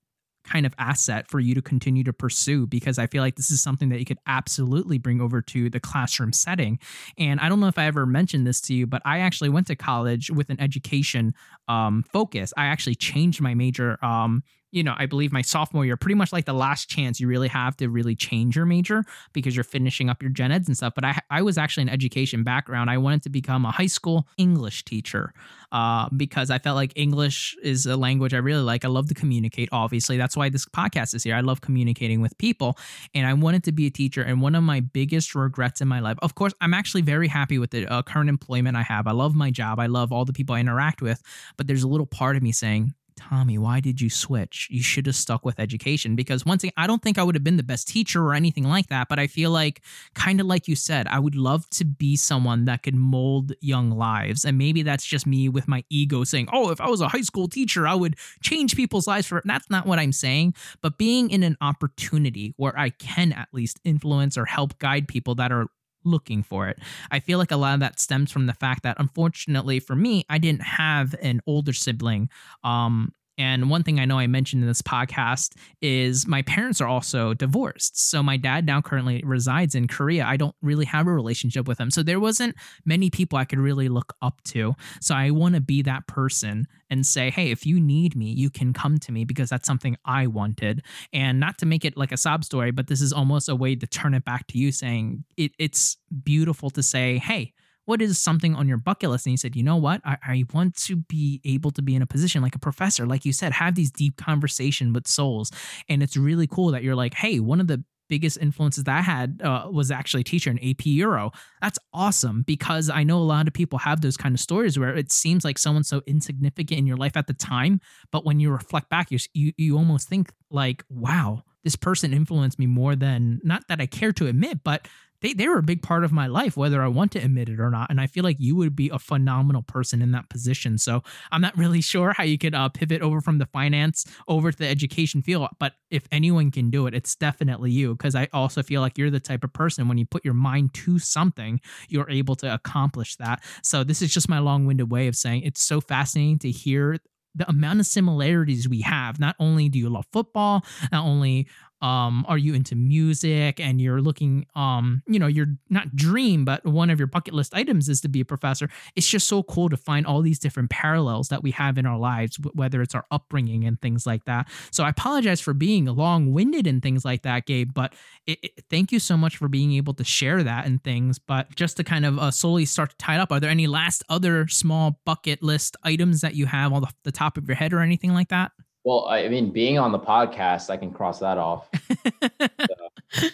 kind of asset for you to continue to pursue because I feel like this is something that you could absolutely bring over to the classroom setting. And I don't know if I ever mentioned this to you, but I actually went to college with an education um, focus. I actually changed my major um, you know, I believe my sophomore year, pretty much like the last chance you really have to really change your major because you're finishing up your gen eds and stuff. But I, I was actually an education background. I wanted to become a high school English teacher uh, because I felt like English is a language I really like. I love to communicate, obviously. That's why this podcast is here. I love communicating with people and I wanted to be a teacher. And one of my biggest regrets in my life, of course, I'm actually very happy with the uh, current employment I have. I love my job. I love all the people I interact with. But there's a little part of me saying, Tommy, why did you switch? You should have stuck with education because once again, I don't think I would have been the best teacher or anything like that, but I feel like, kind of like you said, I would love to be someone that could mold young lives. And maybe that's just me with my ego saying, oh, if I was a high school teacher, I would change people's lives for that's not what I'm saying. But being in an opportunity where I can at least influence or help guide people that are looking for it. I feel like a lot of that stems from the fact that unfortunately for me, I didn't have an older sibling. Um, and one thing I know I mentioned in this podcast is my parents are also divorced. So my dad now currently resides in Korea. I don't really have a relationship with him. So there wasn't many people I could really look up to. So I want to be that person and say, hey, if you need me, you can come to me because that's something I wanted. And not to make it like a sob story, but this is almost a way to turn it back to you saying it, it's beautiful to say, hey, what is something on your bucket list? And he said, you know what? I, I want to be able to be in a position like a professor, like you said, have these deep conversation with souls. And it's really cool that you're like, hey, one of the biggest influences that I had uh, was actually teacher in AP Euro. That's awesome because I know a lot of people have those kind of stories where it seems like someone's so insignificant in your life at the time, but when you reflect back, you you, you almost think like, wow, this person influenced me more than not that I care to admit, but they, they were a big part of my life, whether I want to admit it or not. And I feel like you would be a phenomenal person in that position. So I'm not really sure how you could uh, pivot over from the finance over to the education field. But if anyone can do it, it's definitely you. Because I also feel like you're the type of person when you put your mind to something, you're able to accomplish that. So this is just my long winded way of saying it's so fascinating to hear the amount of similarities we have. Not only do you love football, not only um are you into music? And you're looking um you know you're not dream but one of your bucket list items is to be a professor. It's just so cool to find all these different parallels that we have in our lives whether it's our upbringing and things like that. So i apologize for being long-winded and things like that gabe but it, it, thank you so much for being able to share that and things. But just to kind of uh, slowly start to tie it up are there any last other small bucket list items that you have on the, the top of your head or anything like that well, I mean, being on the podcast, I can cross that off. so,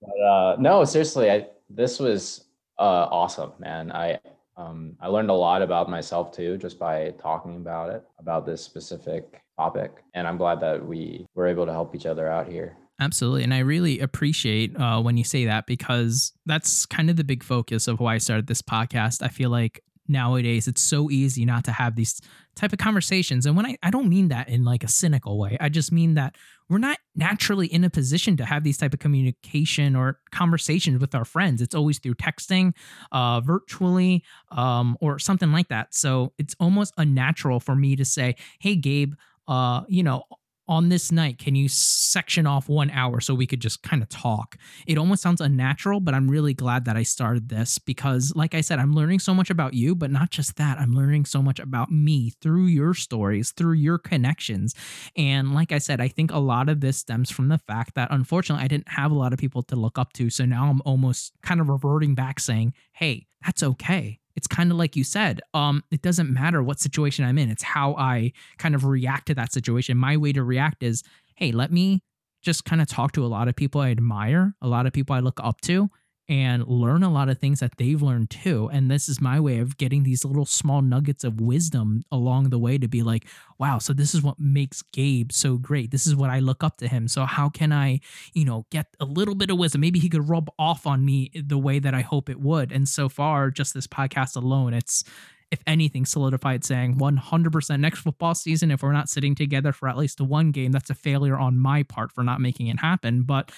but uh, no, seriously, I, this was uh, awesome, man. I um, I learned a lot about myself too, just by talking about it, about this specific topic, and I'm glad that we were able to help each other out here. Absolutely. And I really appreciate uh, when you say that because that's kind of the big focus of why I started this podcast. I feel like nowadays it's so easy not to have these type of conversations. And when I, I don't mean that in like a cynical way. I just mean that we're not naturally in a position to have these type of communication or conversations with our friends. It's always through texting uh, virtually um, or something like that. So it's almost unnatural for me to say hey gabe uh, you know on this night, can you section off one hour so we could just kind of talk? It almost sounds unnatural, but I'm really glad that I started this because, like I said, I'm learning so much about you, but not just that, I'm learning so much about me through your stories, through your connections. And like I said, I think a lot of this stems from the fact that unfortunately I didn't have a lot of people to look up to. So now I'm almost kind of reverting back saying, hey, that's okay it's kind of like you said um it doesn't matter what situation i'm in it's how i kind of react to that situation. My way to react is hey let me just kind of talk to a lot of people i admire a lot of people i look up to and learn a lot of things that they've learned too. And this is my way of getting these little small nuggets of wisdom along the way to be like, wow, so this is what makes Gabe so great. This is what I look up to him. So how can I, you know, get a little bit of wisdom? Maybe he could rub off on me the way that I hope it would. And so far, just this podcast alone, it's if anything, solidified saying 100% next football season, if we're not sitting together for at least one game, that's a failure on my part for not making it happen. But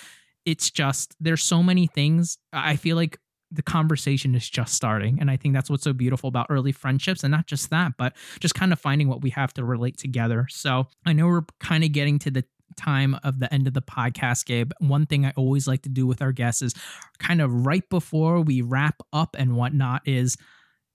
it's just there's so many things. I feel like the conversation is just starting. And I think that's what's so beautiful about early friendships. And not just that, but just kind of finding what we have to relate together. So I know we're kind of getting to the time of the end of the podcast, Gabe. One thing I always like to do with our guests is kind of right before we wrap up and whatnot is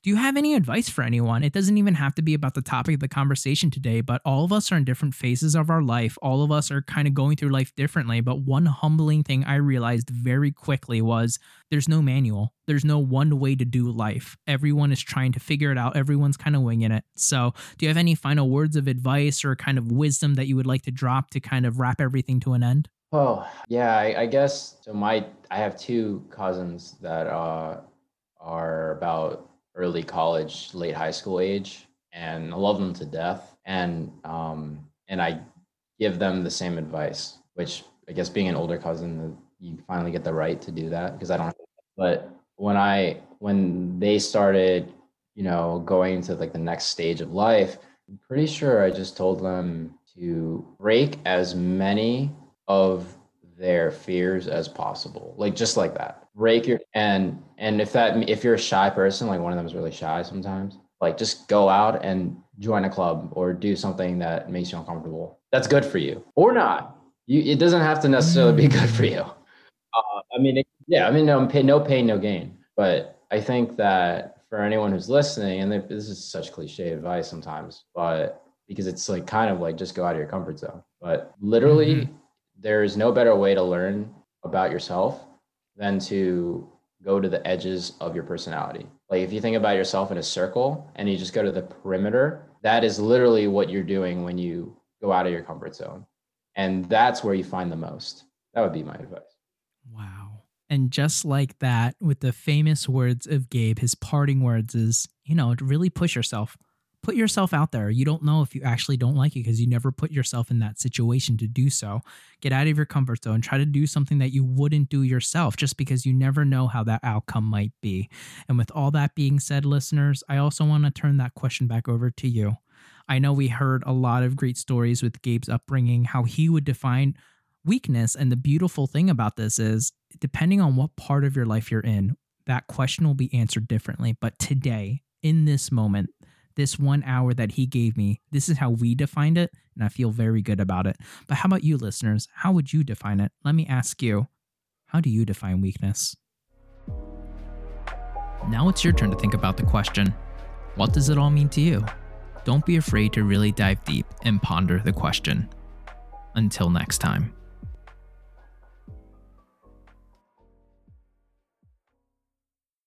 do you have any advice for anyone? It doesn't even have to be about the topic of the conversation today, but all of us are in different phases of our life. All of us are kind of going through life differently. But one humbling thing I realized very quickly was there's no manual, there's no one way to do life. Everyone is trying to figure it out, everyone's kind of winging it. So, do you have any final words of advice or kind of wisdom that you would like to drop to kind of wrap everything to an end? Oh, yeah, I, I guess so. My, I have two cousins that uh, are about early college, late high school age, and I love them to death. And um, and I give them the same advice, which I guess being an older cousin, you finally get the right to do that because I don't. But when I when they started, you know, going to like the next stage of life, I'm pretty sure I just told them to break as many of their fears as possible. Like just like that. Break your and and if that if you're a shy person, like one of them is really shy sometimes, like just go out and join a club or do something that makes you uncomfortable. That's good for you. Or not. You it doesn't have to necessarily be good for you. Uh, I mean, it, yeah, I mean, no pain, no pain, no gain. But I think that for anyone who's listening, and this is such cliche advice sometimes, but because it's like kind of like just go out of your comfort zone. But literally, mm-hmm. There is no better way to learn about yourself than to go to the edges of your personality. Like if you think about yourself in a circle and you just go to the perimeter, that is literally what you're doing when you go out of your comfort zone. And that's where you find the most. That would be my advice. Wow. And just like that, with the famous words of Gabe, his parting words is, you know, to really push yourself put yourself out there. You don't know if you actually don't like it because you never put yourself in that situation to do so. Get out of your comfort zone. Try to do something that you wouldn't do yourself just because you never know how that outcome might be. And with all that being said, listeners, I also want to turn that question back over to you. I know we heard a lot of great stories with Gabe's upbringing, how he would define weakness. And the beautiful thing about this is, depending on what part of your life you're in, that question will be answered differently. But today, in this moment, this one hour that he gave me, this is how we defined it, and I feel very good about it. But how about you, listeners? How would you define it? Let me ask you how do you define weakness? Now it's your turn to think about the question what does it all mean to you? Don't be afraid to really dive deep and ponder the question. Until next time.